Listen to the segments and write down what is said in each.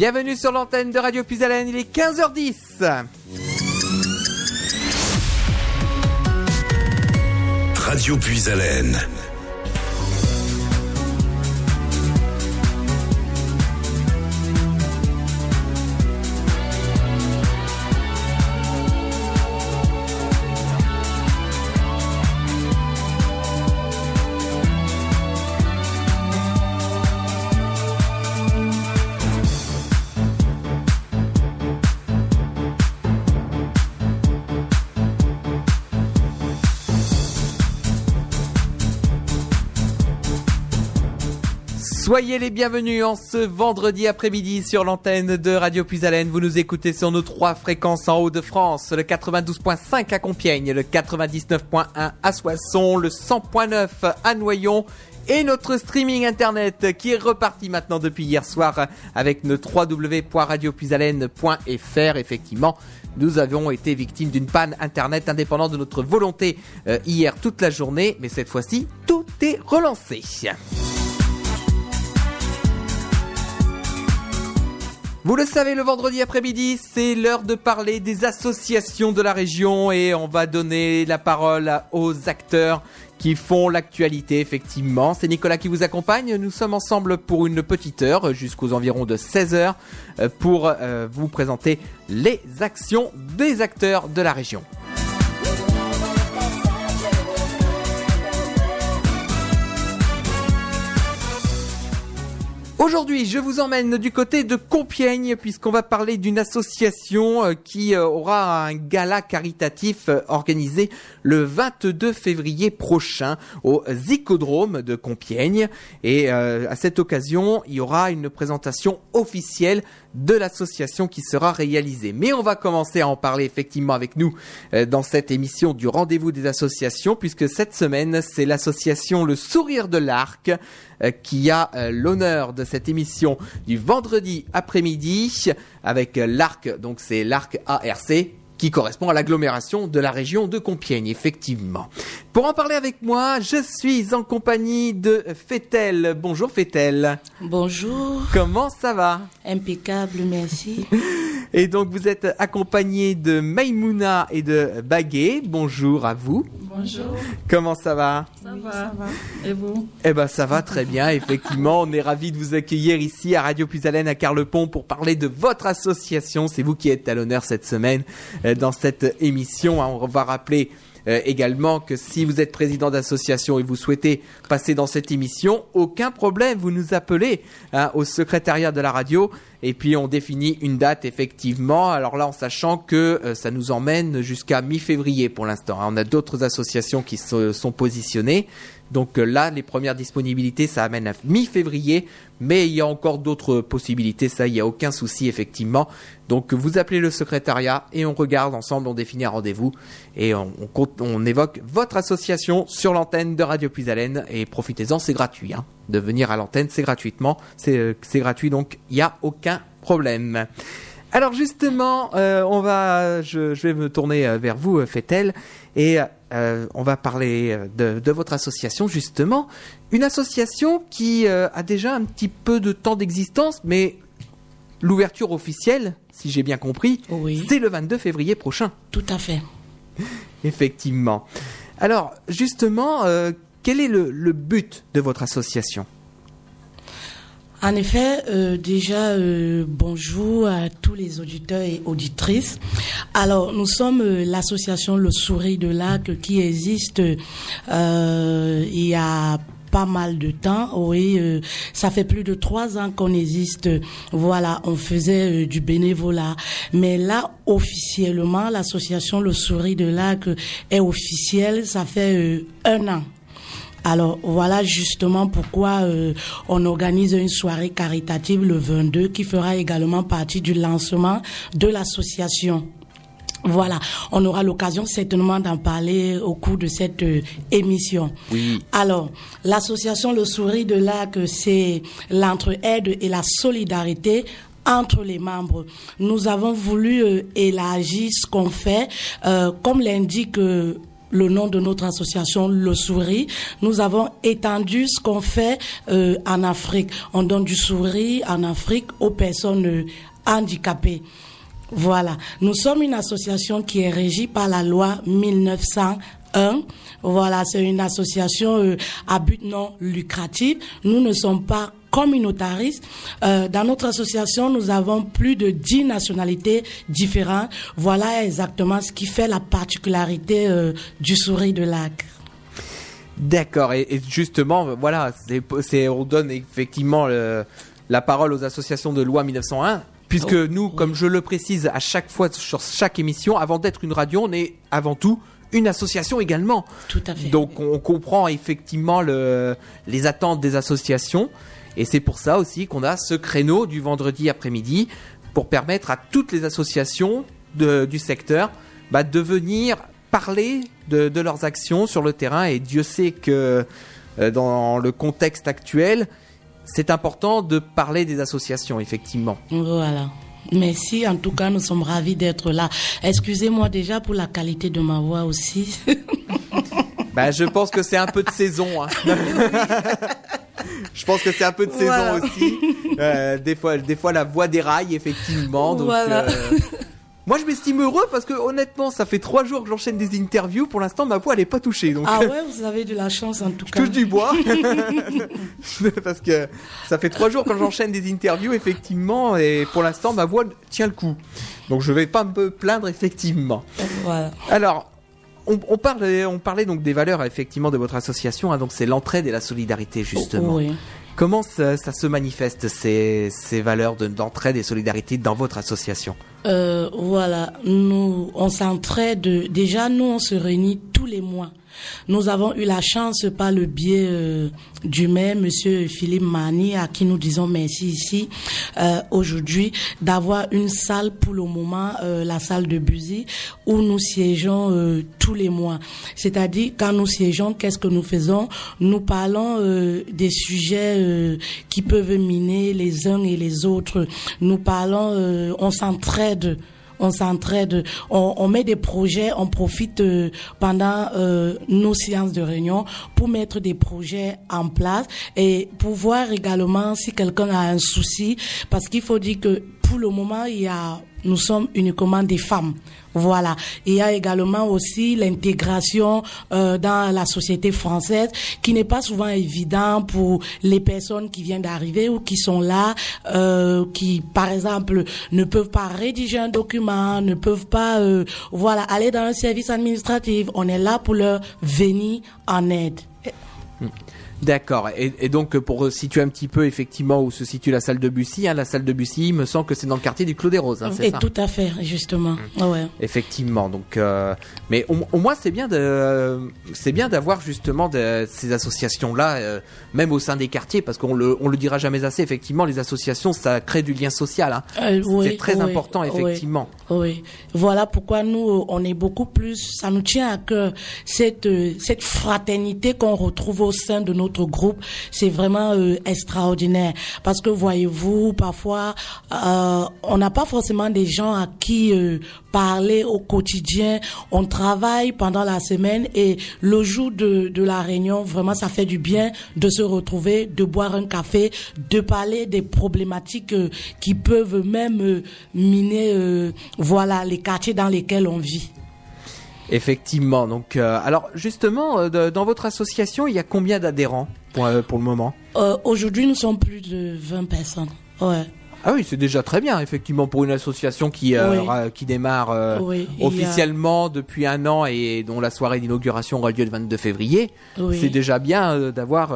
Bienvenue sur l'antenne de Radio Puisalène, il est 15h10. Radio Puisalène. Soyez les bienvenus en ce vendredi après-midi sur l'antenne de Radio Puisalène. Vous nous écoutez sur nos trois fréquences en Haut-de-France, le 92.5 à Compiègne, le 99.1 à Soissons, le 100.9 à Noyon et notre streaming internet qui est reparti maintenant depuis hier soir avec le www.radiopuisalène.fr. Effectivement, nous avions été victimes d'une panne internet indépendante de notre volonté euh, hier toute la journée, mais cette fois-ci, tout est relancé. Vous le savez, le vendredi après-midi, c'est l'heure de parler des associations de la région et on va donner la parole aux acteurs qui font l'actualité, effectivement. C'est Nicolas qui vous accompagne. Nous sommes ensemble pour une petite heure, jusqu'aux environs de 16 heures, euh, pour euh, vous présenter les actions des acteurs de la région. Aujourd'hui, je vous emmène du côté de Compiègne puisqu'on va parler d'une association euh, qui euh, aura un gala caritatif euh, organisé le 22 février prochain au Zicodrome de Compiègne. Et à cette occasion, il y aura une présentation officielle de l'association qui sera réalisée. Mais on va commencer à en parler effectivement avec nous dans cette émission du rendez-vous des associations puisque cette semaine, c'est l'association Le Sourire de l'Arc qui a l'honneur de cette émission du vendredi après-midi avec l'ARC, donc c'est l'ARC ARC, qui correspond à l'agglomération de la région de Compiègne, effectivement. Pour en parler avec moi, je suis en compagnie de Fétel. Bonjour Fétel. Bonjour. Comment ça va? Impeccable, merci. Et donc vous êtes accompagné de Maïmouna et de Baguet. Bonjour à vous. Bonjour. Comment ça va Ça va. Et vous? Eh ben ça va très bien. Effectivement, on est ravis de vous accueillir ici à Radio Puisalène à Carlepont pour parler de votre association. C'est vous qui êtes à l'honneur cette semaine euh, dans cette émission. On va rappeler euh, également que si vous êtes président d'association et vous souhaitez passer dans cette émission, aucun problème, vous nous appelez hein, au secrétariat de la radio et puis on définit une date effectivement. Alors là, en sachant que euh, ça nous emmène jusqu'à mi-février pour l'instant. hein. On a d'autres associations qui se sont positionnées. Donc euh, là, les premières disponibilités, ça amène à mi-février, mais il y a encore d'autres possibilités, ça, il n'y a aucun souci, effectivement. Donc vous appelez le secrétariat et on regarde ensemble, on définit un rendez-vous et on, évoque votre association sur l'antenne de Radio Puisalène et profitez-en, c'est gratuit. Hein. De venir à l'antenne, c'est gratuitement, c'est euh, c'est gratuit, donc il n'y a aucun problème. Alors justement, euh, on va, je, je vais me tourner euh, vers vous, euh, Fétel, et euh, on va parler de, de votre association justement, une association qui euh, a déjà un petit peu de temps d'existence, mais l'ouverture officielle, si j'ai bien compris, Oui. c'est le 22 février prochain, Tout à fait. effectivement. Alors justement, quel est le, le but de votre association? En effet, euh, déjà, euh, bonjour à tous les auditeurs et auditrices. Alors, nous sommes euh, l'association Le Souris de Lac qui existe euh, il y a pas mal de temps. Oui, euh, ça fait plus de trois ans qu'on existe. Voilà, on faisait euh, du bénévolat. Mais là, officiellement, l'association Le Souris de Lac est officielle. Ça fait un an. Alors voilà justement pourquoi euh, on organise une soirée caritative le 22 qui fera également partie du lancement de l'association. Voilà, on aura l'occasion certainement d'en parler au cours de cette euh, émission. Oui. Alors, l'association Le Souris de Lac, c'est l'entraide et la solidarité entre les membres. Nous avons voulu euh, élargir ce qu'on fait, euh, comme l'indique euh, le nom de notre association, Le Souris, nous avons étendu ce qu'on fait euh, en Afrique. On donne du souris en Afrique aux personnes euh, handicapées. Voilà. Nous sommes une association qui est régie par la loi 1901. Voilà, c'est une association euh, à but non lucratif. Nous ne sommes pas communautaristes. Euh, dans notre association, nous avons plus de 10 nationalités différentes. Voilà exactement ce qui fait la particularité euh, du souris de lac. D'accord, et, et justement, voilà, c'est, on donne effectivement le- la parole aux associations de loi 1901, puisque Oh, nous, comme je le précise à chaque fois sur chaque émission, avant d'être une radio, on est avant tout une association également. Tout à fait. Donc on comprend effectivement le, les attentes des associations, et c'est pour ça aussi qu'on a ce créneau du vendredi après-midi pour permettre à toutes les associations du secteur bah, de venir parler de, de leurs actions sur le terrain. Et Dieu sait que euh, dans le contexte actuel, c'est important de parler des associations, effectivement. Voilà. Merci, en tout cas, nous sommes ravis d'être là. Excusez-moi déjà pour la qualité de ma voix aussi. Bah, je pense que c'est un peu de saison. hein. je pense que c'est un peu de saison aussi. Euh, des fois, des fois la voix déraille effectivement. Donc, Voilà. euh, moi, je m'estime heureux parce que honnêtement, ça fait trois jours que j'enchaîne des interviews. Pour l'instant, ma voix elle est pas touchée. Donc, ah ouais, vous avez de la chance en tout je cas. touche du bois parce que ça fait trois jours que j'enchaîne des interviews effectivement et pour l'instant ma voix tient le coup. Donc je vais pas me plaindre effectivement. Voilà. Alors, on, on parlait, on parlait donc des valeurs effectivement de votre association, hein, donc c'est l'entraide et la solidarité justement. Oui. Comment ça, ça se manifeste ces, valeurs de- d'entraide et solidarité dans votre association Euh, voilà, nous, on s'entraide. Déjà, nous, on se réunit tous les mois. Nous avons eu la chance, par le biais euh, du maire, Monsieur Philippe Mani, à qui nous disons merci ici, euh, aujourd'hui, d'avoir une salle pour le moment, euh, la salle de Buzy, où nous siégeons tous les mois. C'est-à-dire, quand nous siégeons, qu'est-ce que nous faisons? Nous parlons des sujets qui peuvent miner les uns et les autres. Nous parlons, on s'entraide on s'entraide, on, on met des projets, on profite euh, pendant euh, nos séances de réunion pour mettre des projets en place et pour voir également si quelqu'un a un souci, parce qu'il faut dire que pour le moment, il y a, nous sommes uniquement des femmes. Voilà. Il y a également aussi l'intégration euh, dans la société française qui n'est pas souvent évident pour les personnes qui viennent d'arriver ou qui sont là, euh, qui par exemple ne peuvent pas rédiger un document, ne peuvent pas euh, voilà aller dans un service administratif. On est là pour leur venir en aide. D'accord. Et, et donc pour situer un petit peu effectivement où se situe la salle de Bussy, hein, la salle de Bussy, il me semble que c'est dans le quartier du Clos des Roses, hein, c'est Et ça tout à fait, justement. Ouais. Effectivement, donc, euh, mais au, au moins c'est bien de, c'est bien d'avoir justement de, ces associations-là, euh, même au sein des quartiers, parce qu'on le, on le dira jamais assez. Effectivement, les associations, ça crée du lien social. Hein. Euh, oui, c'est très oui, important, oui. effectivement. Oui, voilà pourquoi nous, on est beaucoup plus, ça nous tient à cœur, cette, euh, cette fraternité qu'on retrouve au sein de c'est vraiment euh, extraordinaire. Parce que voyez-vous, parfois, euh, on n'a pas forcément des gens à qui euh, parler au quotidien. On travaille pendant la semaine et le jour de, de la réunion, vraiment, ça fait du bien de se retrouver, de boire un café, de parler des problématiques qui peuvent même miner, voilà, les quartiers dans lesquels on vit. Effectivement. Donc, euh, alors justement, euh, dans votre association, il y a combien d'adhérents pour, euh, pour le moment? Aujourd'hui, nous sommes plus de 20 personnes. Ouais. Ah oui, c'est déjà très bien, effectivement, pour une association qui Oui. qui démarre Oui, a- officiellement depuis un an et dont la soirée d'inauguration aura lieu le 22 février. Oui. C'est déjà bien d'avoir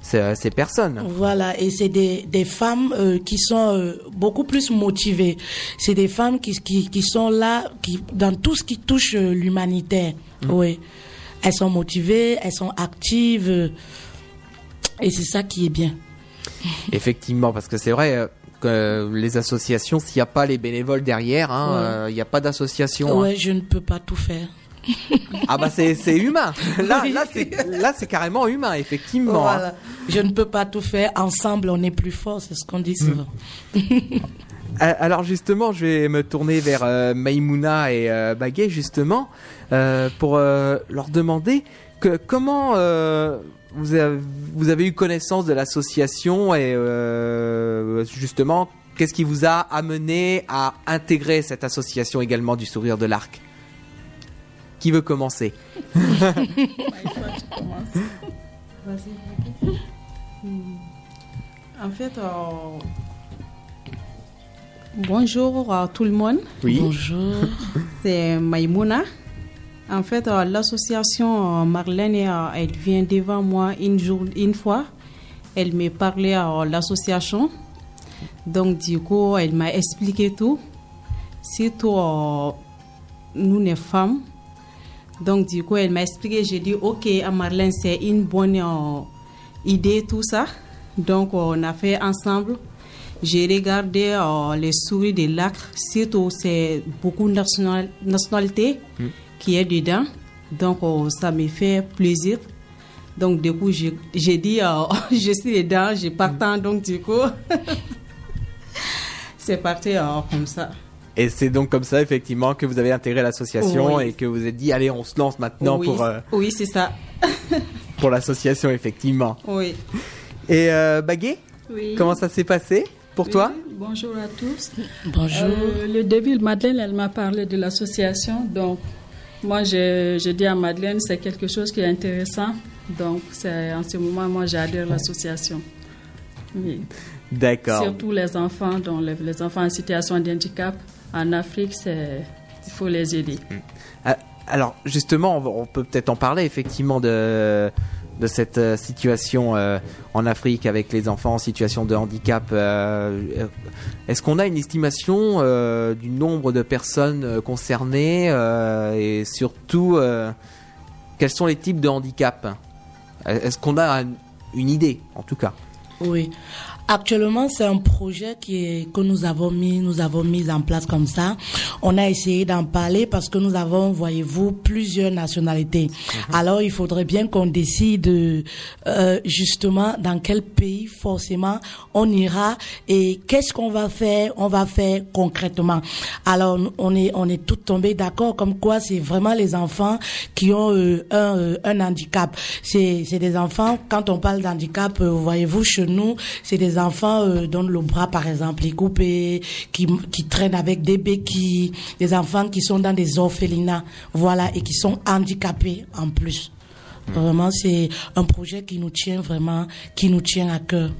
ces, ces personnes. Voilà, et c'est des, des femmes euh, qui sont euh, beaucoup plus motivées. C'est des femmes qui, qui, qui sont là qui, dans tout ce qui touche euh, l'humanitaire. Oui. Elles sont motivées, elles sont actives. euh, et c'est ça qui est bien. Effectivement, parce que c'est vrai euh, que les associations, s'il n'y a pas les bénévoles derrière, hein, Ouais. euh, il n'y a pas d'association. hein. Ouais, je ne peux pas tout faire. Ah bah c'est c'est humain. Là Oui. là c'est là c'est carrément humain, effectivement. hein. Je ne peux pas tout faire. Ensemble, on est plus fort, c'est ce qu'on dit souvent. Euh, Alors justement, je vais me tourner vers euh, Maïmouna et euh, Baguet justement. euh, pour leur demander que, comment vous, avez, vous avez eu connaissance de l'association et justement, qu'est-ce qui vous a amené à intégrer cette association également du Sourire de l'Arc? Qui veut commencer. En fait, euh, bonjour à tout le monde. Bonjour. C'est Maïmouna. En fait, euh, l'association euh, Marlène, euh, elle vient devant moi une, jour, une fois. Elle m'a parlé à l'association. Donc, du coup, elle m'a expliqué tout. Surtout, euh, nous, les femmes. Donc, du coup, elle m'a expliqué. J'ai dit, OK, à Marlène, c'est une bonne euh, idée, tout ça. Donc, on a fait ensemble. J'ai regardé euh, les souris de l'acre. Surtout, c'est beaucoup de national- nationalités qui est dedans. Donc, euh, ça me fait plaisir. Donc, du coup, j'ai dit, euh, je suis dedans, pas le temps. Donc, du coup, c'est parti comme ça. Et c'est donc comme ça, effectivement, que vous avez intégré l'association Oui. et que vous êtes dit, allez, on se lance maintenant oui, pour, euh, oui c'est ça. pour l'association, effectivement. Oui. Et euh, Baguet, Oui. comment ça s'est passé pour Oui, toi? Bonjour à tous. Bonjour. Euh, le début, Madeleine, elle m'a parlé de l'association. Donc, moi, je, je dis à Madeleine, c'est quelque chose qui est intéressant. Donc, c'est en ce moment, moi, j'adhère à l'association. Oui. D'accord. Surtout les enfants, dont les, les enfants en situation de handicap en Afrique, c'est il faut les aider. Ah, Alors, justement, on, peut peut-être en parler, effectivement, de, de cette euh, situation euh, en Afrique avec les enfants en situation de handicap. euh, Est-ce qu'on a une estimation euh, du nombre de personnes concernées euh, et surtout, euh, quels sont les types de handicap Est-ce qu'on a un- une idée, en tout cas? Oui. Actuellement, c'est un projet qui est, que nous avons mis, nous avons mis en place comme ça. On a essayé d'en parler parce que nous avons, voyez-vous, plusieurs nationalités. Alors, il faudrait bien qu'on décide euh, justement dans quel pays forcément on ira et qu'est-ce qu'on va faire, on va faire concrètement. Alors, on est, on est tout tombé d'accord comme quoi c'est vraiment les enfants qui ont euh, un, euh, un handicap. C'est, c'est des enfants, quand on parle d'handicap, euh, voyez-vous, chez nous, c'est des enfants euh, dont le bras, par exemple, est coupé, qui, qui traînent avec des béquilles, des enfants qui sont dans des orphelinats, voilà, et qui sont handicapés en plus. Vraiment, c'est un projet qui nous tient vraiment, qui nous tient à cœur.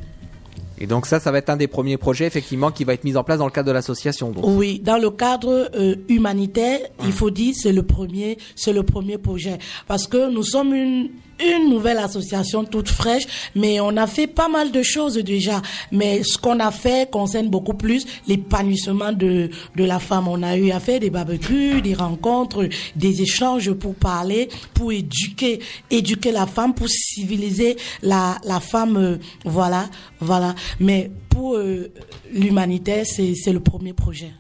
Et donc ça, ça va être un des premiers projets, effectivement, qui va être mis en place dans le cadre de l'association. Oui, dans le cadre euh, humanitaire, il faut dire c'est le premier, c'est le premier projet parce que nous sommes une une nouvelle association toute fraîche, mais on a fait pas mal de choses déjà. Mais ce qu'on a fait concerne beaucoup plus l'épanouissement de de la femme. On a eu à faire des barbecues, des rencontres, des échanges pour parler, pour éduquer, éduquer la femme, pour civiliser la la femme. euh, voilà, voilà. Mais pour euh, l'humanitaire, c'est le premier projet.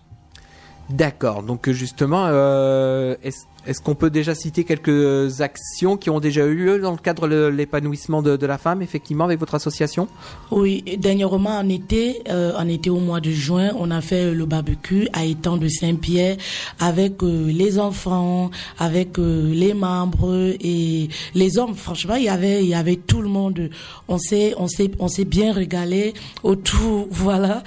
D'accord. Donc justement, euh, est-ce est-ce qu'on peut déjà citer quelques actions qui ont déjà eu lieu dans le cadre de l'épanouissement de, de la femme, effectivement, avec votre association? Oui, dernièrement en été, euh, en été au mois de juin, on a fait le barbecue à Étang de Saint-Pierre avec euh, les enfants, avec euh, les membres et les hommes. Franchement, il y avait, il y avait tout le monde. On s'est, on s'est, on s'est bien régalé autour, voilà,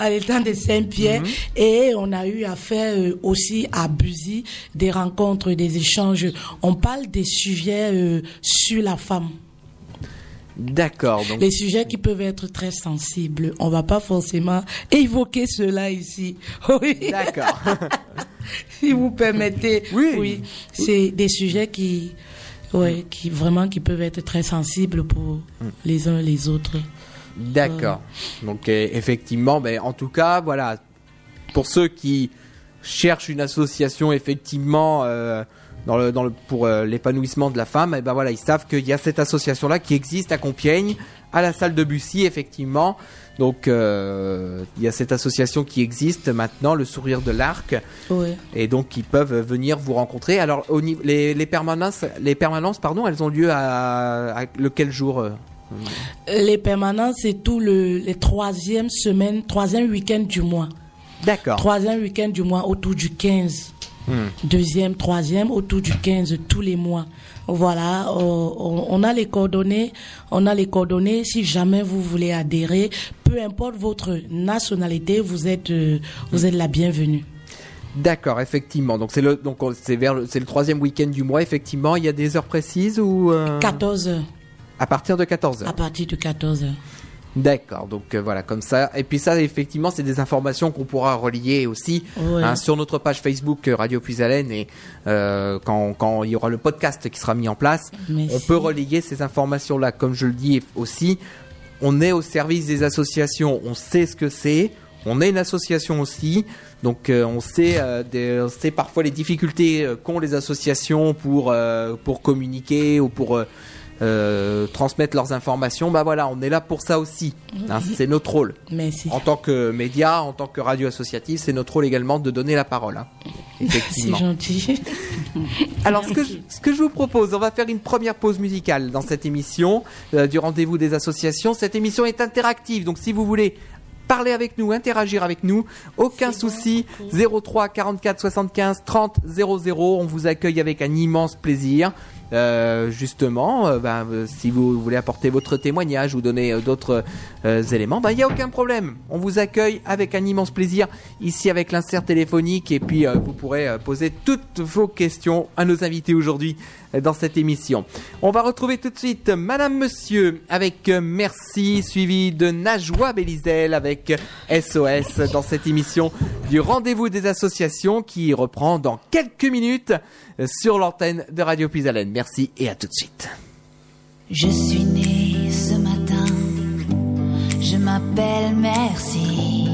à l'Étang de Saint-Pierre et on a eu à faire euh, aussi à Buzy des rencontres, des échanges. On parle des sujets euh, sur la femme. D'accord. Donc Les sujets qui peuvent être très sensibles. On va pas forcément évoquer cela ici. Oui, d'accord. si vous permettez. Oui. c'est des sujets qui, ouais, qui vraiment qui peuvent être très sensibles pour les uns les autres. D'accord. Donc euh, effectivement, ben, en tout cas, voilà, pour ceux qui cherchent une association effectivement euh, dans le, dans le, pour euh, l'épanouissement de la femme, et ben voilà, ils savent qu'il y a cette association-là qui existe à Compiègne, à la salle de Bussy, effectivement. Donc euh, il y a cette association qui existe maintenant, le Sourire de l'Arc, et donc ils peuvent venir vous rencontrer. Alors au niveau, les, les permanences, les permanences, pardon, elles ont lieu à, à lequel jour Les permanences, c'est tout le les troisième semaine, troisième week-end du mois. D'accord. Troisième week-end du mois autour du 15. Deuxième, troisième, autour du 15 tous les mois. Voilà, euh, on, on a les coordonnées, on a les coordonnées. Si jamais vous voulez adhérer, peu importe votre nationalité, vous êtes, euh, vous êtes la bienvenue. D'accord, effectivement. Donc c'est le donc on- c'est vers le, c'est le troisième week-end du mois. Effectivement, il y a des heures précises ou euh, 14 heures, à partir de 14 à heures. partir de 14 heures. D'accord. Donc euh, voilà, comme ça. Et puis ça, effectivement, c'est des informations qu'on pourra relier aussi Ouais. hein, sur notre page Facebook euh, Radio Puisalène et euh, quand quand il y aura le podcast qui sera mis en place, on peut relayer ces informations-là. Comme je le dis aussi, on est au service des associations. On sait ce que c'est. On est une association aussi, donc euh, on sait, euh, des- on sait parfois les difficultés euh, qu'ont les associations pour pour communiquer ou pour euh, transmettre leurs informations. Bah voilà, on est là pour ça aussi. Hein, c'est notre rôle Merci. en tant que média, en tant que radio associative, c'est notre rôle également de donner la parole. hein. C'est gentil. Alors, ce que, je, ce que je vous propose, on va faire une première pause musicale dans cette émission euh, du rendez-vous des associations. Cette émission est interactive, donc si vous voulez parler avec nous, interagir avec nous, aucun souci. 03 44 75 30 00, on vous accueille avec un immense plaisir. Euh, justement, euh, ben, euh, si vous voulez apporter votre témoignage ou donner d'autres éléments, ben, il n'y a aucun problème. On vous accueille avec un immense plaisir ici avec l'insert téléphonique et puis vous pourrez poser toutes vos questions à nos invités aujourd'hui dans cette émission. On va retrouver tout de suite Madame Monsieur avec Merci suivi de Najwa Belizel avec SOS dans cette émission du rendez-vous des associations qui reprend dans quelques minutes sur l'antenne de Radio Puisalène. Merci et à tout de suite. Je suis née ce matin, je m'appelle Merci.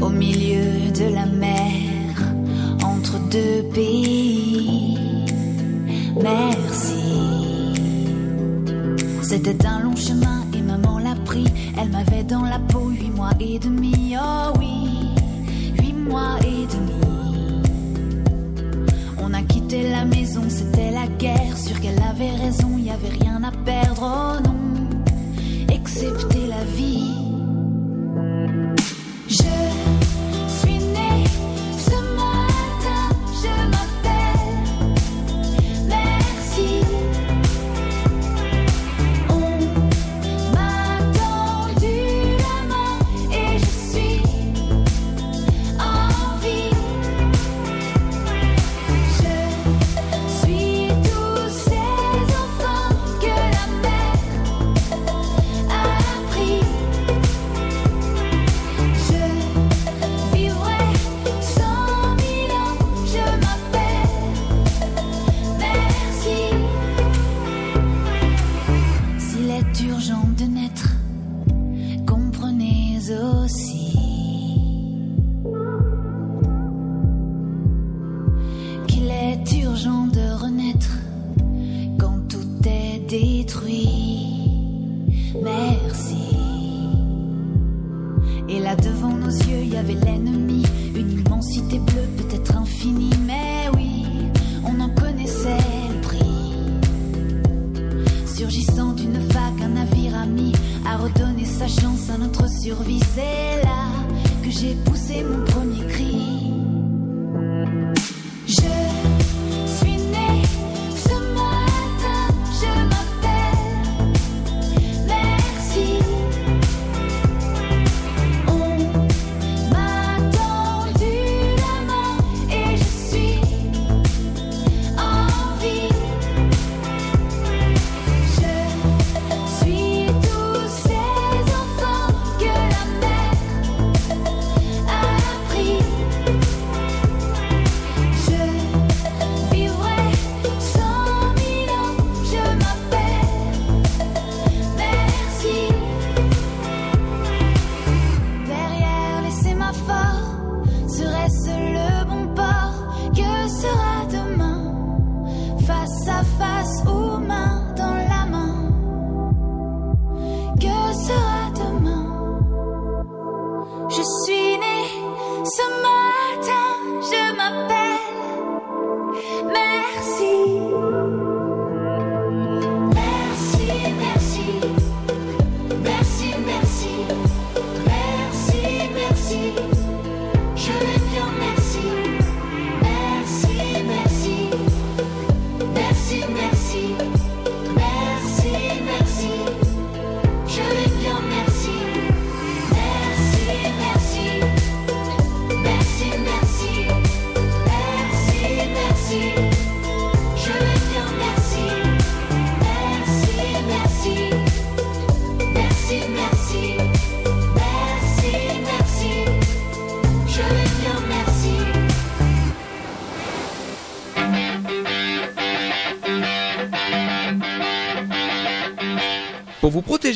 Au milieu de la mer, entre deux pays. Merci. C'était un long chemin et maman l'a pris. Elle m'avait dans la peau huit mois et demi. Oh oui, huit mois et demi. Quitté la maison, c'était la guerre. Sûr qu'elle avait raison, y avait rien à perdre, oh non, excepté la vie.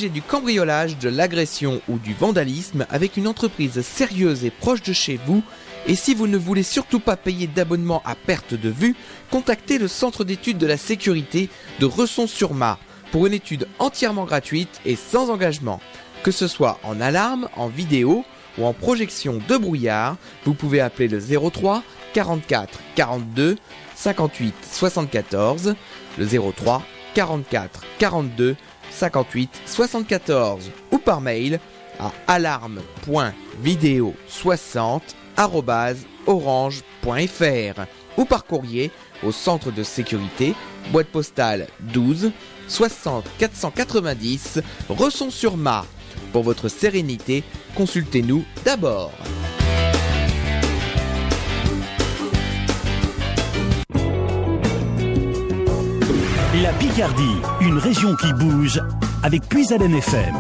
Du cambriolage, de l'agression ou du vandalisme avec une entreprise sérieuse et proche de chez vous, et si vous ne voulez surtout pas payer d'abonnement à perte de vue, contactez le Centre d'études de la sécurité de Resson-sur-Mar pour une étude entièrement gratuite et sans engagement. Que ce soit en alarme, en vidéo ou en projection de brouillard, vous pouvez appeler le 03 44 42 58 74, le 03 44 42 58 74 ou par mail à alarme.video60 orange.fr ou par courrier au centre de sécurité, boîte postale 12 60 490, Resson-sur-Mar. Pour votre sérénité, consultez-nous d'abord. Picardie, une région qui bouge avec Puis FM.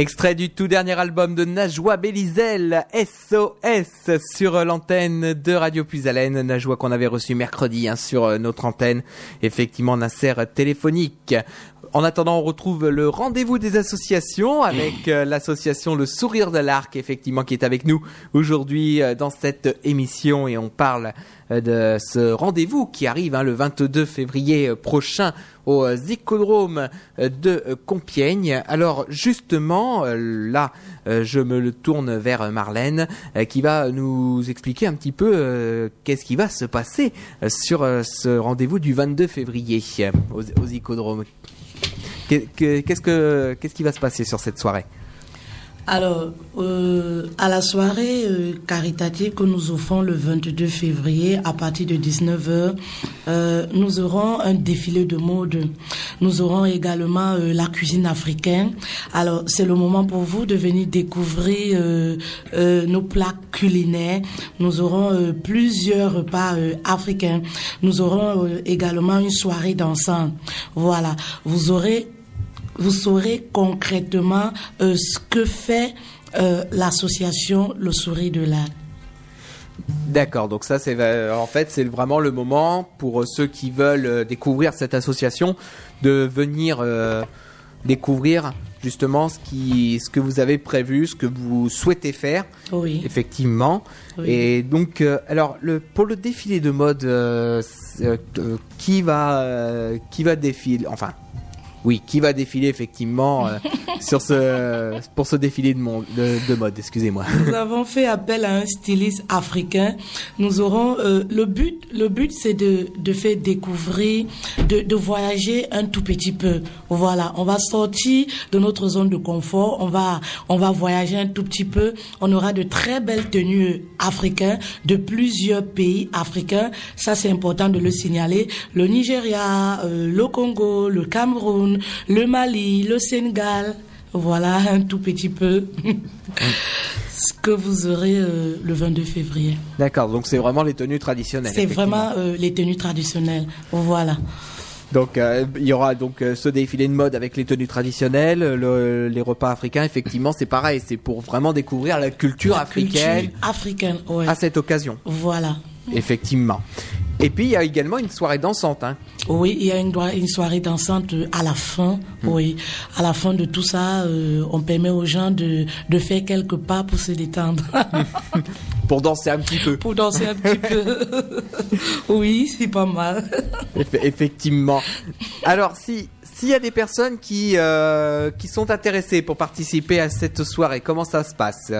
Extrait du tout dernier album de Najwa Belizel, SOS, sur l'antenne de Radio Puisalène. Najwa qu'on avait reçu mercredi hein, sur notre antenne, effectivement, Nasser téléphonique. En attendant, on retrouve le rendez-vous des associations avec euh, l'association Le Sourire de l'Arc, effectivement, qui est avec nous aujourd'hui euh, dans cette émission et on parle euh, de ce rendez-vous qui arrive hein, le 22 février prochain au Zicodrome de Compiègne. Alors justement, là, je me le tourne vers Marlène qui va nous expliquer un petit peu qu'est-ce qui va se passer sur ce rendez-vous du 22 février au, au Zicodrome. Qu'est-ce que qu'est-ce qui va se passer sur cette soirée? Alors, euh, à la soirée euh, caritative que nous offrons le 22 février à partir de 19h, euh, nous aurons un défilé de mode. Nous aurons également la cuisine africaine. Alors, c'est le moment pour vous de venir découvrir nos plats culinaires. Nous aurons plusieurs repas africains. Nous aurons également une soirée dansante. Voilà, vous aurez vous saurez concrètement euh, ce que fait euh, l'association Le Souris de l'Arc. D'accord, donc ça c'est euh, en fait c'est vraiment le moment pour ceux qui veulent découvrir cette association de venir découvrir justement ce qui ce que vous avez prévu, ce que vous souhaitez faire. Oui. Effectivement. Et donc alors le pour le défilé de mode qui va qui va défiler enfin oui, qui va défiler effectivement euh, sur ce, pour ce défilé de, de, mode, excusez-moi. Nous avons fait appel à un styliste africain. Nous aurons euh, le but, le but c'est de, de faire découvrir, de, de voyager un tout petit peu. Voilà, on va sortir de notre zone de confort, on va, on va voyager un tout petit peu. On aura de très belles tenues africaines de plusieurs pays africains. Ça c'est important de le signaler. Le Nigeria, euh, le Congo, le Cameroun le Mali, le Sénégal. Voilà un tout petit peu ce que vous aurez euh, le 22 février. D'accord, donc c'est vraiment les tenues traditionnelles. C'est vraiment euh, les tenues traditionnelles. Voilà. Donc euh, il y aura donc ce défilé de mode avec les tenues traditionnelles, les repas africains. Effectivement, c'est pareil, c'est pour vraiment découvrir la culture africaine. africaine, À cette occasion. Voilà. Effectivement. Et puis il y a également une soirée dansante. Hein. Oui, il y a une, une, soirée dansante à la fin. Hmm. Oui, à la fin de tout ça, euh, on permet aux gens de, de faire quelques pas pour se détendre. pour danser un petit peu. Pour danser un petit peu. oui, c'est pas mal. effectivement. Alors si s'il y a des personnes qui euh, qui sont intéressées pour participer à cette soirée, comment ça se passe?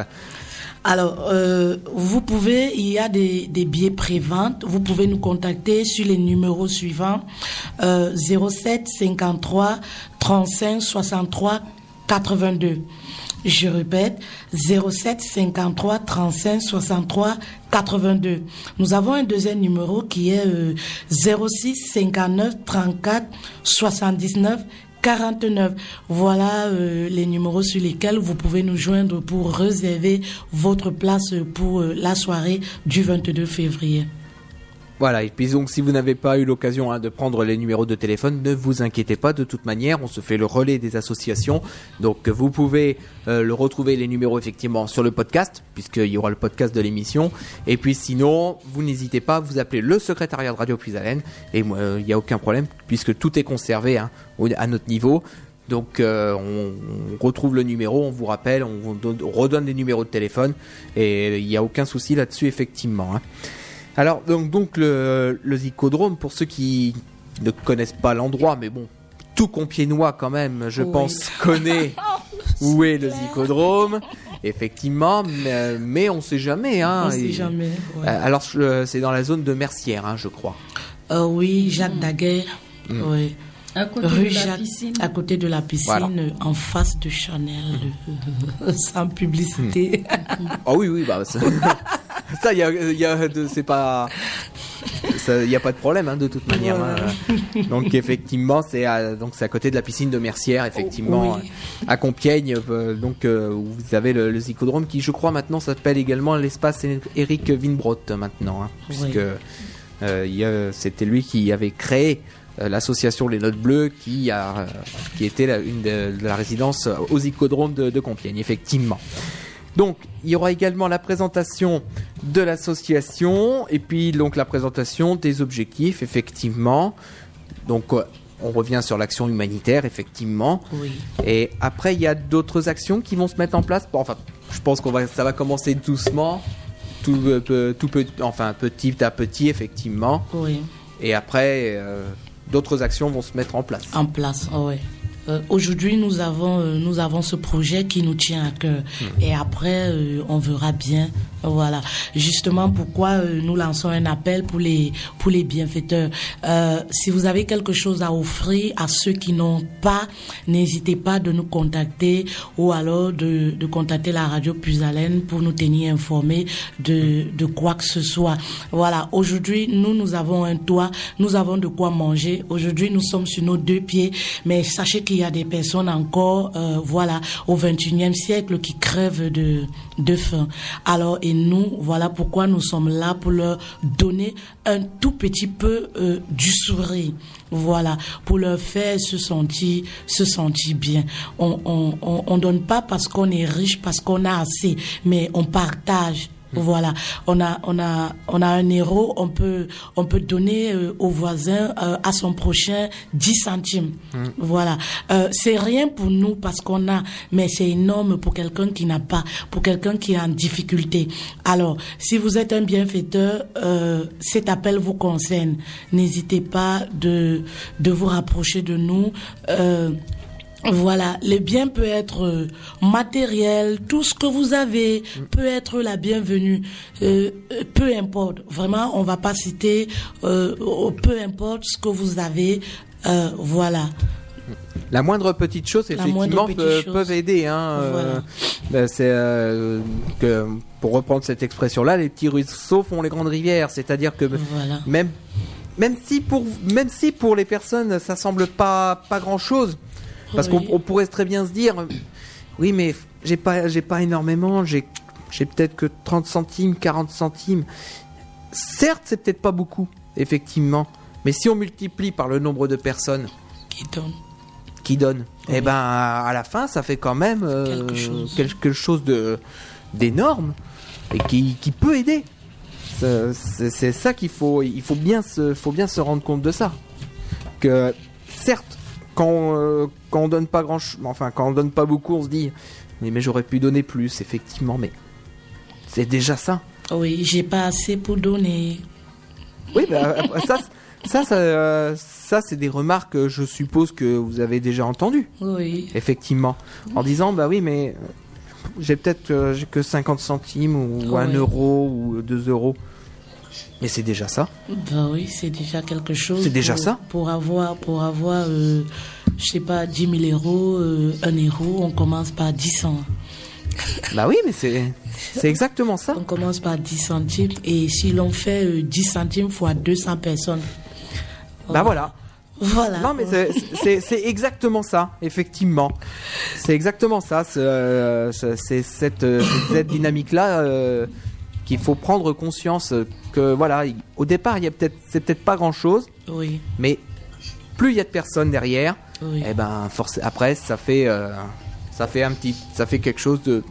Alors, euh, vous pouvez, il y a des, billets pré-vente. Vous pouvez nous contacter sur les numéros suivants euh, 07 53 35 63 82. Je répète, 07 53 35 63 82. Nous avons un deuxième numéro qui est euh, 06 59 34 79 49. Voilà euh, les numéros sur lesquels vous pouvez nous joindre pour réserver votre place pour euh, la soirée du 22 février. Voilà, et puis donc si vous n'avez pas eu l'occasion hein, de prendre les numéros de téléphone, ne vous inquiétez pas, de toute manière, on se fait le relais des associations. Donc vous pouvez euh, le retrouver les numéros effectivement sur le podcast, puisqu'il y aura le podcast de l'émission. Et puis sinon, vous n'hésitez pas, vous appelez le secrétariat de Radio Puisalène, et euh, il n'y a aucun problème, puisque tout est conservé hein, à notre niveau. Donc euh, on, retrouve le numéro, on vous rappelle, on, redonne les numéros de téléphone, et il n'y a aucun souci là-dessus effectivement. Hein. Alors, donc, donc le, le Zicodrome, pour ceux qui ne connaissent pas l'endroit, mais bon, tout Compiègnois quand même, je pense, connaît où est le Zicodrome. Effectivement, mais, on sait jamais. Hein, on sait jamais. Euh, alors, c'est dans la zone de Mercière, hein, je crois. Euh, oui, Jacques Daguerre. Mm. Oui. À côté Rue de la piscine. À côté de la piscine, en face de Chanel, sans publicité. Ah oui, oui, bah, ça, y a, y a c'est pas. Il n'y a pas de problème hein, de toute manière. Hein. Donc effectivement, c'est à, donc c'est à côté de la piscine de Mercière, effectivement, à Compiègne. Euh, donc euh, où vous avez le, le, Zicodrome qui, je crois, maintenant s'appelle également l'espace Eric Winbrot maintenant, hein, puisque euh, c'était lui qui avait créé euh, l'association Les Notes Bleues qui a qui était la, une de, la résidence aux Icodromes de, de Compiègne, effectivement. Donc, il y aura également la présentation de l'association et puis donc la présentation des objectifs, effectivement. Donc, euh, on revient sur l'action humanitaire, effectivement. Oui. Et après, il y a d'autres actions qui vont se mettre en place. Bon, enfin, je pense qu'on va, ça va commencer doucement, tout, euh, tout peu- enfin petit à petit, effectivement. Oui. Et après, euh, d'autres actions vont se mettre en place. en place. ah ouais. Euh, Aujourd'hui, nous avons euh, nous avons ce projet qui nous tient à cœur. Et après, euh, on verra bien. Voilà. Justement, pourquoi euh, nous lançons un appel pour les pour les bienfaiteurs. Euh, si vous avez quelque chose à offrir à ceux qui n'ont pas, n'hésitez pas de nous contacter ou alors de, de contacter la radio Puisalène pour nous tenir informés de de quoi que ce soit. Voilà. Aujourd'hui, nous nous avons un toit, nous avons de quoi manger. Aujourd'hui, nous sommes sur nos deux pieds, mais sachez qu'il y a des personnes encore, euh, voilà, au 21e siècle qui crèvent de, de faim. Alors, et nous, voilà pourquoi nous sommes là pour leur donner un tout petit peu euh, du sourire. Voilà, pour leur faire se sentir, se sentir bien. On, on, on, on donne pas parce qu'on est riche, parce qu'on a assez, mais on partage. Voilà, on a on a on a un héros, on peut on peut donner euh, au voisin euh, à son prochain 10 centimes. Voilà, Euh, c'est rien pour nous parce qu'on a, mais c'est énorme pour quelqu'un qui n'a pas, pour quelqu'un qui est en difficulté. Alors, si vous êtes un bienfaiteur, euh, cet appel vous concerne. N'hésitez pas de de vous rapprocher de nous. Voilà, le bien peut être euh, matériel, tout ce que vous avez peut être la bienvenue. Euh, euh, peu importe, vraiment, on va pas citer. euh, peu importe ce que vous avez, euh, voilà. La moindre petite chose, effectivement, peut- chose. peuvent aider. Hein, Voilà. ben, c'est que pour reprendre cette expression-là, les petits ruisseaux font les grandes rivières. C'est-à-dire que Voilà. même même si pour même si pour les personnes ça semble pas pas grand chose, parce Oui. qu'on on pourrait très bien se dire, oui, mais j'ai pas j'ai pas énormément, j'ai j'ai peut-être que 30 centimes, 40 centimes. Certes, c'est peut-être pas beaucoup, effectivement, mais si on multiplie par le nombre de personnes Qui donne. qui donne. Oui. Et ben à la fin, ça fait quand même euh, Quelque chose. quelque chose de d'énorme et qui, qui peut aider. C'est ça qu'il faut il faut bien se faut bien se rendre compte de ça. Que certes quand euh, quand on donne pas grand enfin quand on donne pas beaucoup, on se dit mais, mais j'aurais pu donner plus effectivement mais c'est déjà ça. Oui, j'ai pas assez pour donner. Oui, bah, après, ça, ça, ça, euh, ça c'est des remarques que je suppose que vous avez déjà entendues. Oui. effectivement, en disant bah oui mais euh, j'ai peut-être euh, que 50 centimes ou Ouais. 1 euro ou 2 euros. Mais c'est déjà ça. Ben oui, c'est déjà quelque chose. C'est déjà pour- ça. Pour avoir, pour avoir, euh, je sais pas, 10 000 euros, euh, 1 euro, on commence par 10 cents. Bah oui mais c'est c'est exactement ça. On commence par 10 centimes et si l'on fait euh, 10 centimes fois 200 personnes. Bah voilà. Voilà. Non mais c'est- exactement ça effectivement. C'est exactement ça. C'est euh, c'est- cette, euh, cette dynamique là qu'il faut prendre conscience que voilà il- au départ il y a peut-être c'est peut-être pas grand chose Oui, mais plus il y a de personnes derrière oui. et ben forcément après ça fait euh, ça fait un petit ça fait quelque chose de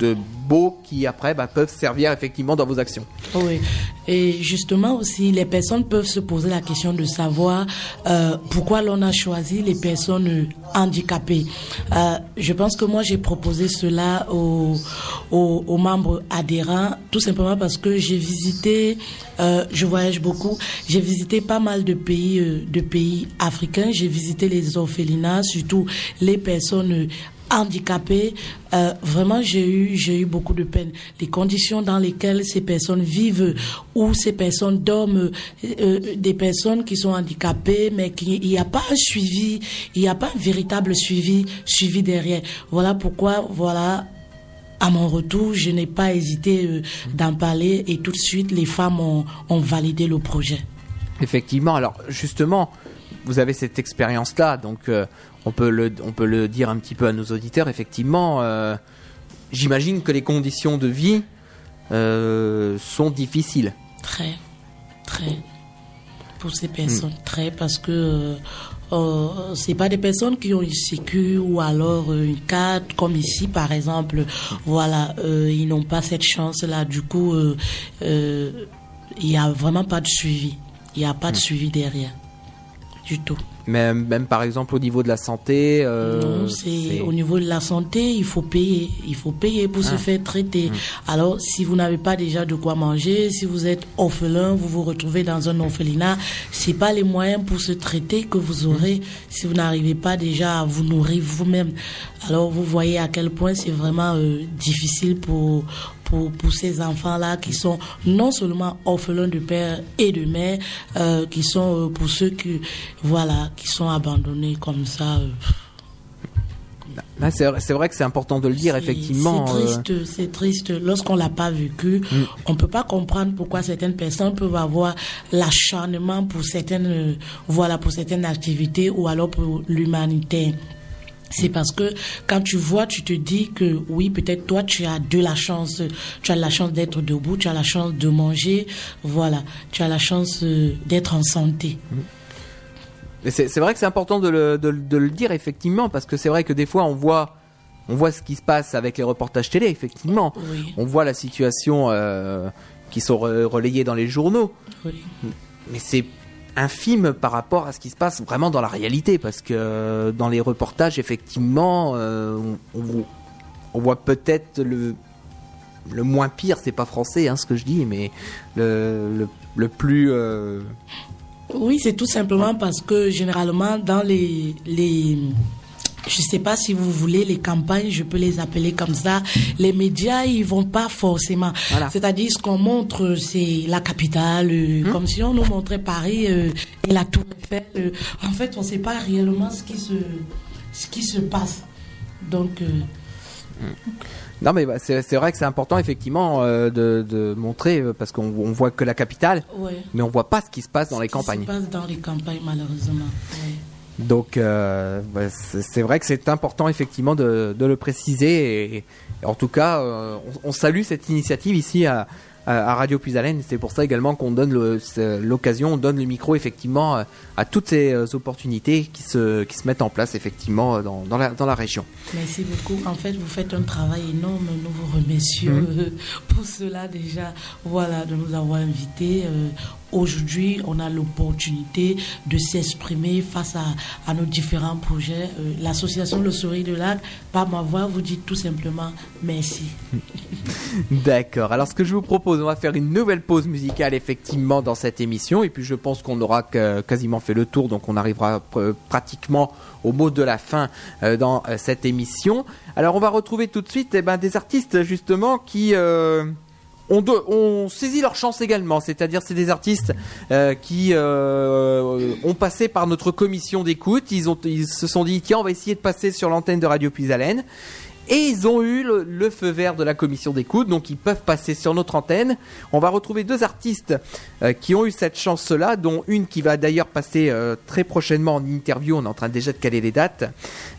de beau qui après bah, peuvent servir effectivement dans vos actions. Oui, et justement aussi, les personnes peuvent se poser la question de savoir euh, pourquoi l'on a choisi les personnes handicapées. Euh, je pense que moi, j'ai proposé cela aux, aux, membres adhérents, tout simplement parce que j'ai visité, euh, je voyage beaucoup, j'ai visité pas mal de pays, euh, de pays africains, j'ai visité les orphelinats, surtout les personnes euh, handicapés, euh, vraiment j'ai eu j'ai eu beaucoup de peine. Les conditions dans lesquelles ces personnes vivent, où ces personnes dorment, des personnes qui sont handicapées, mais qui il n'y a pas un suivi, il n'y a pas un véritable suivi suivi derrière. Voilà pourquoi voilà. À mon retour, je n'ai pas hésité euh, d'en parler et tout de suite, les femmes ont, ont validé le projet. Effectivement, alors justement, vous avez cette expérience là donc euh, on peut le on peut le dire un petit peu à nos auditeurs effectivement euh, j'imagine que les conditions de vie euh, sont difficiles. Très, très. pour ces personnes, très, parce que euh, c'est pas des personnes qui ont une sécu ou alors euh, une carte, comme ici par exemple. Voilà, euh, ils n'ont pas cette chance-là. Du coup, euh, euh, il y a vraiment pas de suivi. Il n'y a pas de suivi derrière, du tout. Même, même par exemple au niveau de la santé. euh, Non, c'est au niveau de la santé, il faut payer. Il faut payer pour se faire traiter. Alors, si vous n'avez pas déjà de quoi manger, si vous êtes orphelin, vous vous retrouvez dans un orphelinat, c'est pas les moyens pour se traiter que vous aurez si vous n'arrivez pas déjà à vous nourrir vous-même. Alors, vous voyez à quel point c'est vraiment euh, difficile pour pour, pour ces enfants-là qui sont non seulement orphelins de père et de mère, euh, qui sont euh, pour ceux qui, voilà, qui sont abandonnés comme ça. euh, là, c'est vrai- c'est vrai que c'est important de le dire, effectivement. C'est euh, triste, c'est triste. Lorsqu'on l'a pas vécu, Mm. on peut pas comprendre pourquoi certaines personnes peuvent avoir l'acharnement pour certaines, euh, voilà, pour certaines activités ou alors pour l'humanité. C'est parce que quand tu vois, tu te dis que oui, peut-être toi, tu as de la chance, tu as la chance d'être debout, tu as la chance de manger, voilà, tu as la chance euh, d'être en santé. Mais c'est vrai que c'est important de le, de, le- de le dire effectivement parce que c'est vrai que des fois on voit on voit ce qui se passe avec les reportages télé effectivement. Oui, on voit la situation euh, qui sont re- relayées dans les journaux. Oui. mais c'est infime par rapport à ce qui se passe vraiment dans la réalité parce que euh, dans les reportages effectivement euh, on, on voit- on voit peut-être le le moins pire. C'est pas français hein, ce que je dis mais le, le, le plus euh, Oui, c'est tout simplement parce que généralement dans les les je sais pas si vous voulez les campagnes, je peux les appeler comme ça. Les médias, ils vont pas forcément. Voilà. C'est-à-dire ce qu'on montre, c'est la capitale, euh, comme si on nous montrait Paris euh, et la Tour Eiffel. euh. en fait, on sait pas réellement ce qui se ce qui se passe. Donc euh, Non, mais bah, c'est vrai que c'est important effectivement euh, de, de montrer euh, parce qu'on on voit que la capitale, ouais. mais on voit pas ce qui se passe dans les Ce qui campagnes. se passe dans les campagnes malheureusement. Ouais. Donc euh, bah, c'est c'est vrai que c'est important effectivement de, de le préciser et, et en tout cas euh, on, on salue cette initiative ici à, à à Radio Puisalène. C'est pour ça également qu'on donne l'occasion, on donne le micro effectivement euh, à toutes ces euh, opportunités qui se qui se mettent en place effectivement euh, dans, dans la dans la région. Merci beaucoup. En fait, vous faites un travail énorme. Nous vous remercions euh, pour cela déjà. Voilà, de nous avoir invités. Aujourd'hui, on a l'opportunité de s'exprimer face à, nos différents projets. Euh, L'association Le Sourire de Lac, par ma voix, vous dit tout simplement merci. D'accord. Alors, ce que je vous propose, on va faire une nouvelle pause musicale effectivement dans cette émission, et puis je pense qu'on aura quasiment fait le tour, donc on arrivera pr- pratiquement au mot de la fin euh, dans euh, cette émission. Alors, on va retrouver tout de suite eh ben, des artistes justement qui ont, de- ont saisi leur chance également, c'est-à-dire c'est des artistes euh, qui euh, ont passé par notre commission d'écoute. Ils se sont dit tiens, on va essayer de passer sur l'antenne de Radio Puisalène. Et ils ont eu le, feu vert de la commission d'écoute, donc ils peuvent passer sur notre antenne. On va retrouver deux artistes euh, qui ont eu cette chance-là, dont une qui va d'ailleurs passer très prochainement en interview. On est en train déjà de caler les dates.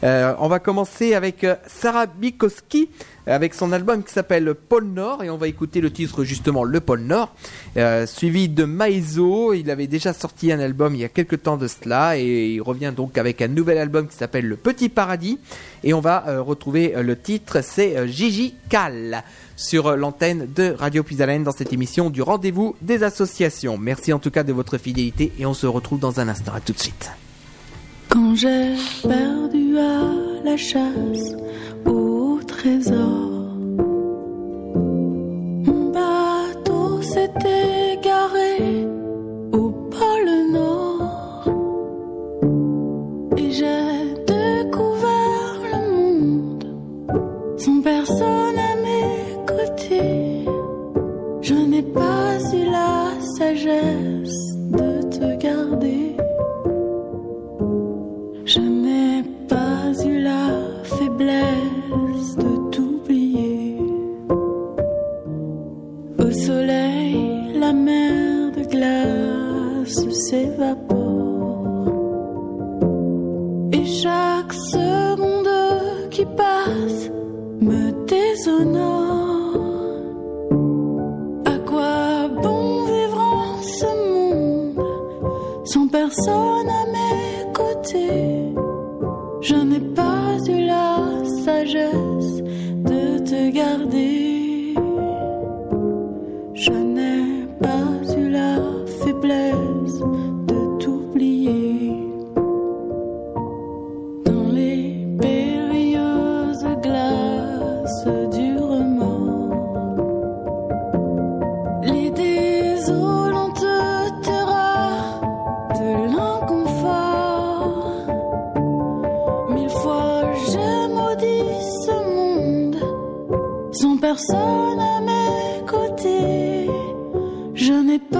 On va commencer avec Sarah Bikowski avec son album qui s'appelle Pôle Nord et on va écouter le titre justement Le Pôle Nord, euh, suivi de Maizo. Il avait déjà sorti un album il y a quelques temps de cela et il revient donc avec un nouvel album qui s'appelle Le Petit Paradis et on va euh, retrouver euh, le titre, c'est Gigi Cal sur l'antenne de Radio Puisalène dans cette émission du rendez-vous des associations. Merci en tout cas de votre fidélité et on se retrouve dans un instant. À tout de suite. Quand j'ai perdu à la chasse trésor, maudit ce monde sans personne à mes côtés. Je n'ai pas.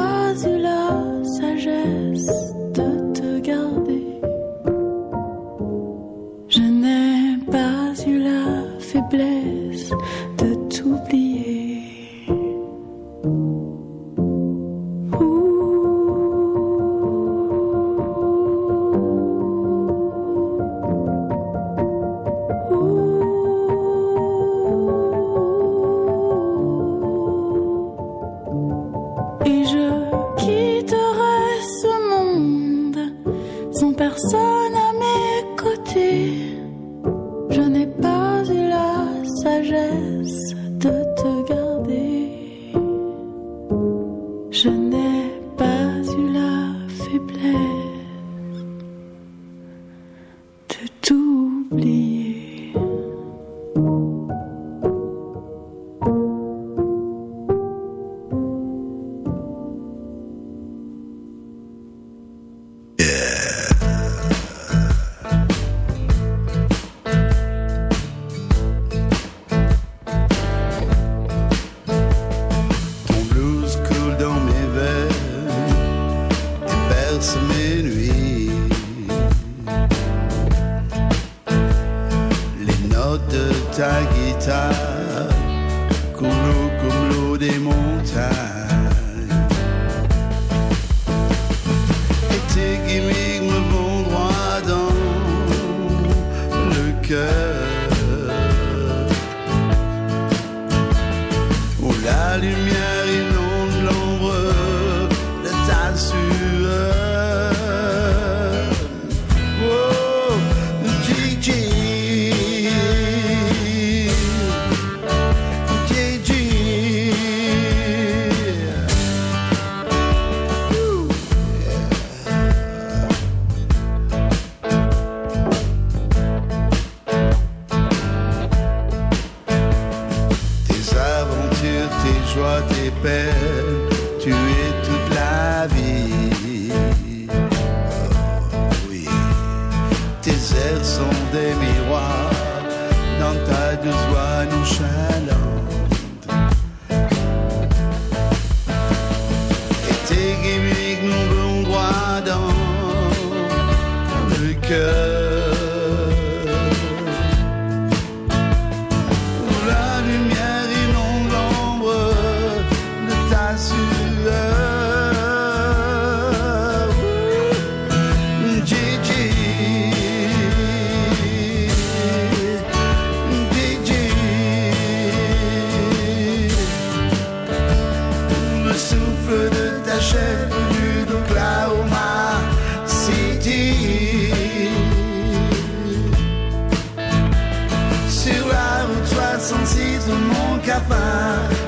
sur la route 66 de mon cafard.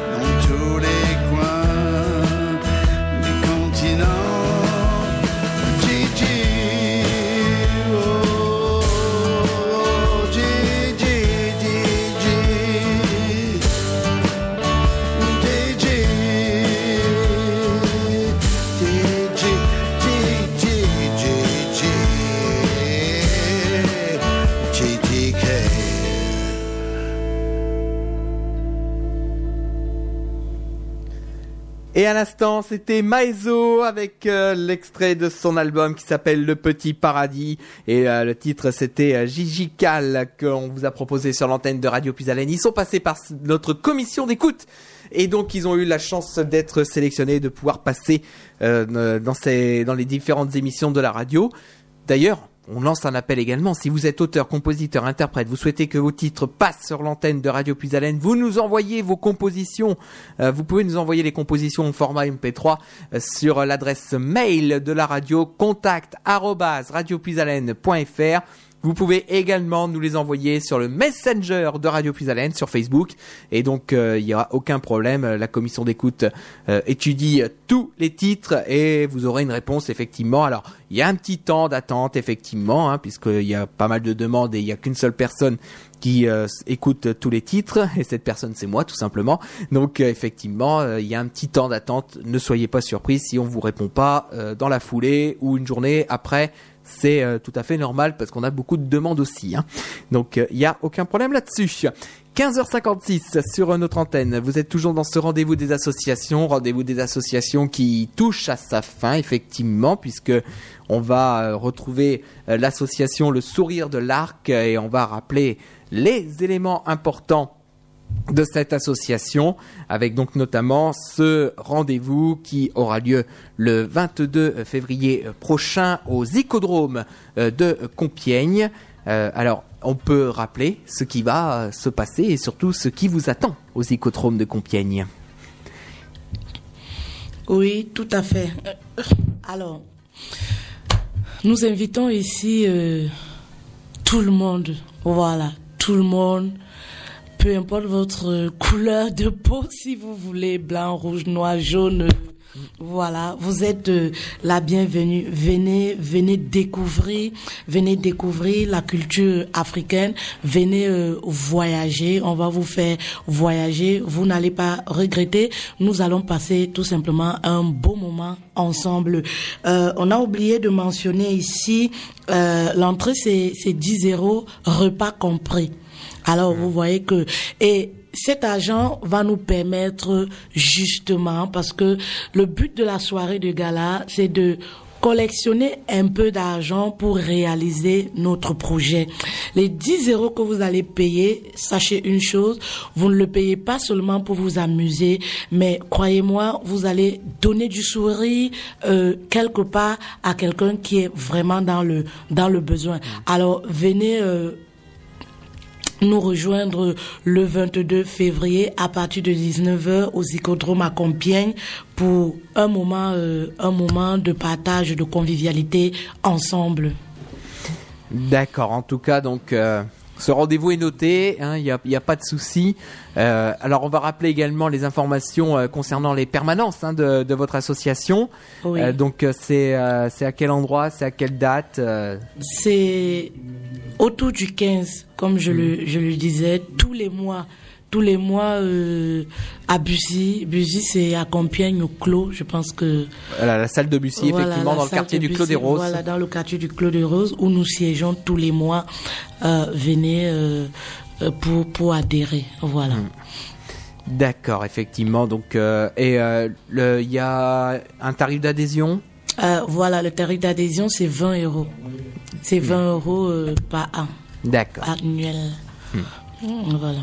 Et à l'instant, c'était Maizo avec euh, l'extrait de son album qui s'appelle Le Petit Paradis. Et euh, le titre, c'était euh, Gigi Cal qu'on vous a proposé sur l'antenne de Radio Puisalène. Ils sont passés par notre commission d'écoute. Et donc, ils ont eu la chance d'être sélectionnés, de pouvoir passer dans les différentes émissions de la radio. D'ailleurs, on lance un appel également. Si vous êtes auteur, compositeur, interprète, vous souhaitez que vos titres passent sur l'antenne de Radio Puisalène, vous nous envoyez vos compositions. Euh, vous pouvez nous envoyer les compositions au format MP3 euh, sur l'adresse mail de la radio contact radiopuisalène.fr. Vous pouvez également nous les envoyer sur le Messenger de Radio Puisalène sur Facebook. Et donc, euh, il n'y aura aucun problème. La commission d'écoute euh, étudie tous les titres et vous aurez une réponse effectivement. Alors, il y a un petit temps d'attente effectivement, hein, puisqu'il y a pas mal de demandes et il n'y a qu'une seule personne qui euh, écoute tous les titres et cette personne c'est moi tout simplement. Donc euh, effectivement, euh, il y a un petit temps d'attente. Ne soyez pas surpris si on vous répond pas euh, dans la foulée ou une journée après. C'est euh, tout à fait normal parce qu'on a beaucoup de demandes aussi. Hein. Donc euh, il n'y a aucun problème là-dessus. 15h56 sur notre antenne. Vous êtes toujours dans ce rendez-vous des associations, rendez-vous des associations qui touche à sa fin effectivement puisque on va euh, retrouver euh, l'association Le Sourire de l'Arc euh, et on va rappeler les éléments importants de cette association, avec donc notamment ce rendez-vous qui aura lieu le 22 février prochain au Zicodrome euh, de Compiègne. Euh, alors, on peut rappeler ce qui va euh, se passer et surtout ce qui vous attend au Zicodrome de Compiègne. Oui, tout à fait. Alors, nous invitons ici tout le monde. Voilà, tout le monde. Peu importe votre couleur de peau, si vous voulez, blanc, rouge, noir, jaune. Voilà, vous êtes euh, la bienvenue. Venez, venez découvrir, venez découvrir la culture africaine. Venez euh, voyager. On va vous faire voyager. Vous n'allez pas regretter. Nous allons passer tout simplement un beau moment ensemble. Euh, on a oublié de mentionner ici l'entrée, c'est 10 euros, repas compris. Alors vous voyez que et cet argent va nous permettre justement parce que le but de la soirée de gala c'est de collectionner un peu d'argent pour réaliser notre projet. Les 10 euros que vous allez payer, sachez une chose, vous ne le payez pas seulement pour vous amuser, mais croyez-moi, vous allez donner du sourire euh, quelque part à quelqu'un qui est vraiment dans le dans le besoin. Alors venez euh, nous rejoindre le 22 février à partir de 19h au Zicodrome à Compiègne pour un moment, euh, un moment de partage, de convivialité ensemble. D'accord, en tout cas, donc euh, ce rendez-vous est noté, hein, il n'y a, pas de souci. Euh, alors on va rappeler également les informations euh, concernant les permanences hein, de, de votre association. Oui. Euh, donc c'est à quel endroit, c'est à quelle date C'est autour du 15, comme je, le, je le disais, tous les mois. Tous les mois euh, à Bussy. Bussy, c'est à Compiègne, au Clos. Je pense que la, la salle de Bussy, Voilà, effectivement, dans le quartier du Clos des Roses. Voilà, dans le quartier du Clos des Roses, où nous siégeons tous les mois. Euh, venez euh, pour, pour adhérer. Voilà. Hmm. D'accord, effectivement. Donc et il y a un tarif d'adhésion? Voilà, le tarif d'adhésion, c'est 20 euros. C'est 20 euros euh, par an, D'accord, annuel. Hmm. Mm, Voilà.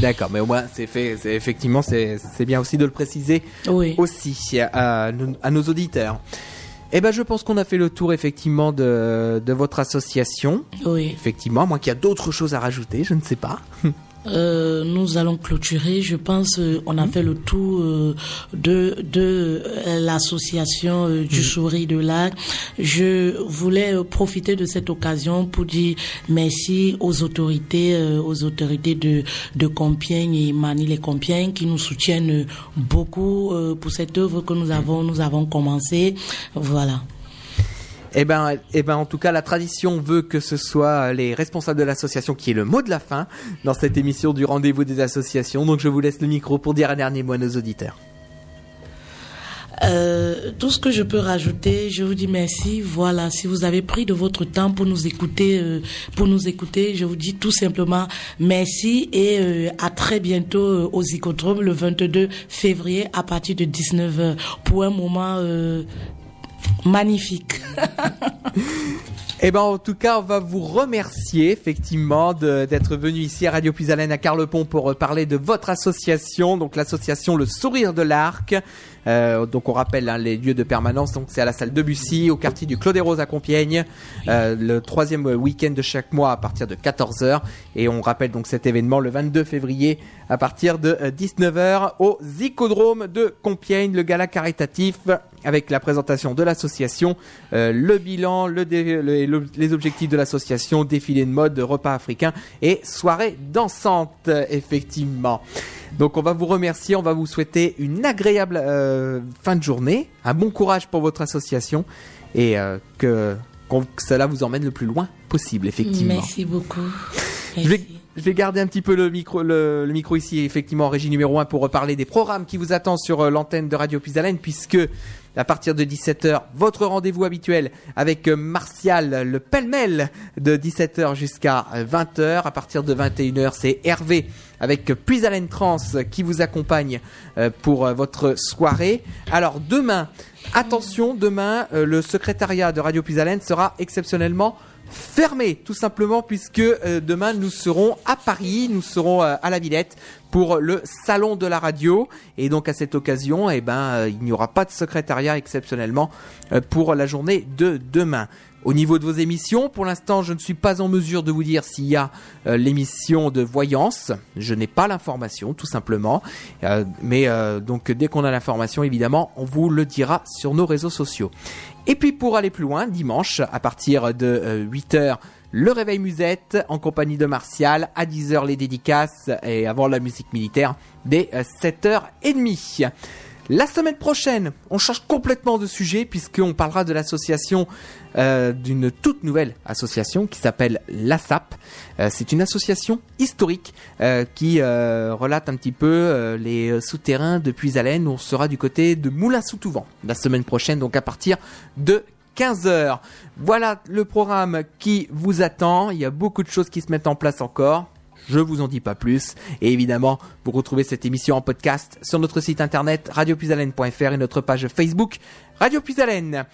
D'accord. Mais au moins c'est fait. c'est- Effectivement, c'est c'est bien aussi de le préciser Oui. aussi à, nos- à nos auditeurs. Eh ben, je pense qu'on a fait le tour effectivement de, de votre association. Oui. Effectivement, moi qu'il y a d'autres choses à rajouter, je ne sais pas. Euh, nous allons clôturer. Je pense euh, on a fait le tour euh, de de euh, l'association euh, du Souris de Lac. Je voulais profiter de cette occasion pour dire merci aux autorités euh, aux autorités de de Compiègne et Manille et Compiègne qui nous soutiennent beaucoup euh, pour cette œuvre que nous avons nous avons commencé. Voilà. Eh ben, eh ben, en tout cas, la tradition veut que ce soit les responsables de l'association qui est le mot de la fin dans cette émission du rendez-vous des associations. Donc, je vous laisse le micro pour dire un dernier mot à nos auditeurs. Euh, tout ce que je peux rajouter, je vous dis merci. Voilà, si vous avez pris de votre temps pour nous écouter, euh, pour nous écouter, je vous dis tout simplement merci et euh, à très bientôt euh, au Zicodrome le 22 février à partir de 19h pour un moment euh, magnifique. Eh ben, en tout cas, on va vous remercier effectivement d'être venu ici à Radio Puisalène à Carlepont pour euh, parler de votre association, donc l'association Le Sourire de l'Arc. Euh, donc on rappelle hein, les lieux de permanence. Donc c'est à la salle de Bussy, au quartier du Clos des Roses à Compiègne, euh, le troisième week-end de chaque mois à partir de 14h. Et on rappelle donc cet événement le 22 février à partir de euh, 19h au Zicodrome de Compiègne, le gala caritatif avec la présentation de l'association, euh, le bilan, les objectifs de l'association, défilé de mode, repas africain et soirée dansante, euh, effectivement. Donc on va vous remercier, on va vous souhaiter une agréable euh, fin de journée, un bon courage pour votre association et euh, que, cela vous emmène le plus loin possible, effectivement. Merci beaucoup. Je vais, je vais garder un petit peu le micro, le, le micro ici, effectivement, en régie numéro 1 pour reparler des programmes qui vous attendent sur euh, l'antenne de Radio Puisalène, puisque à partir de 17h, votre rendez-vous habituel avec euh, Martial, le pêle-mêle de 17h jusqu'à euh, 20h. À partir de 21h, c'est Hervé avec Puisalène Trans qui vous accompagne euh, pour euh, votre soirée. Alors demain, attention, demain, euh, le secrétariat de Radio Puisalène sera exceptionnellement fermé tout simplement puisque euh, demain nous serons à Paris, nous serons euh, à la Villette pour le salon de la radio et donc à cette occasion eh ben euh, il n'y aura pas de secrétariat exceptionnellement pour la journée de demain. Au niveau de vos émissions, pour l'instant, je ne suis pas en mesure de vous dire s'il y a euh, l'émission de voyance. Je n'ai pas l'information, tout simplement. Euh, mais euh, donc, dès qu'on a l'information, évidemment, on vous le dira sur nos réseaux sociaux. Et puis, pour aller plus loin, dimanche, à partir de 8h, le réveil musette en compagnie de Martial. À 10h, les dédicaces et avant la musique militaire dès euh, 7h30. La semaine prochaine, on change complètement de sujet puisqu'on parlera de l'association euh, d'une toute nouvelle association qui s'appelle l'ASAP. Euh, c'est une association historique euh, qui euh, relate un petit peu les souterrains de Puisalène. On sera du côté de Moulin-sous-Touvent la semaine prochaine, donc à partir de 15h. Voilà le programme qui vous attend. Il y a beaucoup de choses qui se mettent en place encore. Je vous en dis pas plus. Et évidemment, vous retrouvez cette émission en podcast sur notre site internet radiopuisalène.fr et notre page Facebook Radio Puisalène.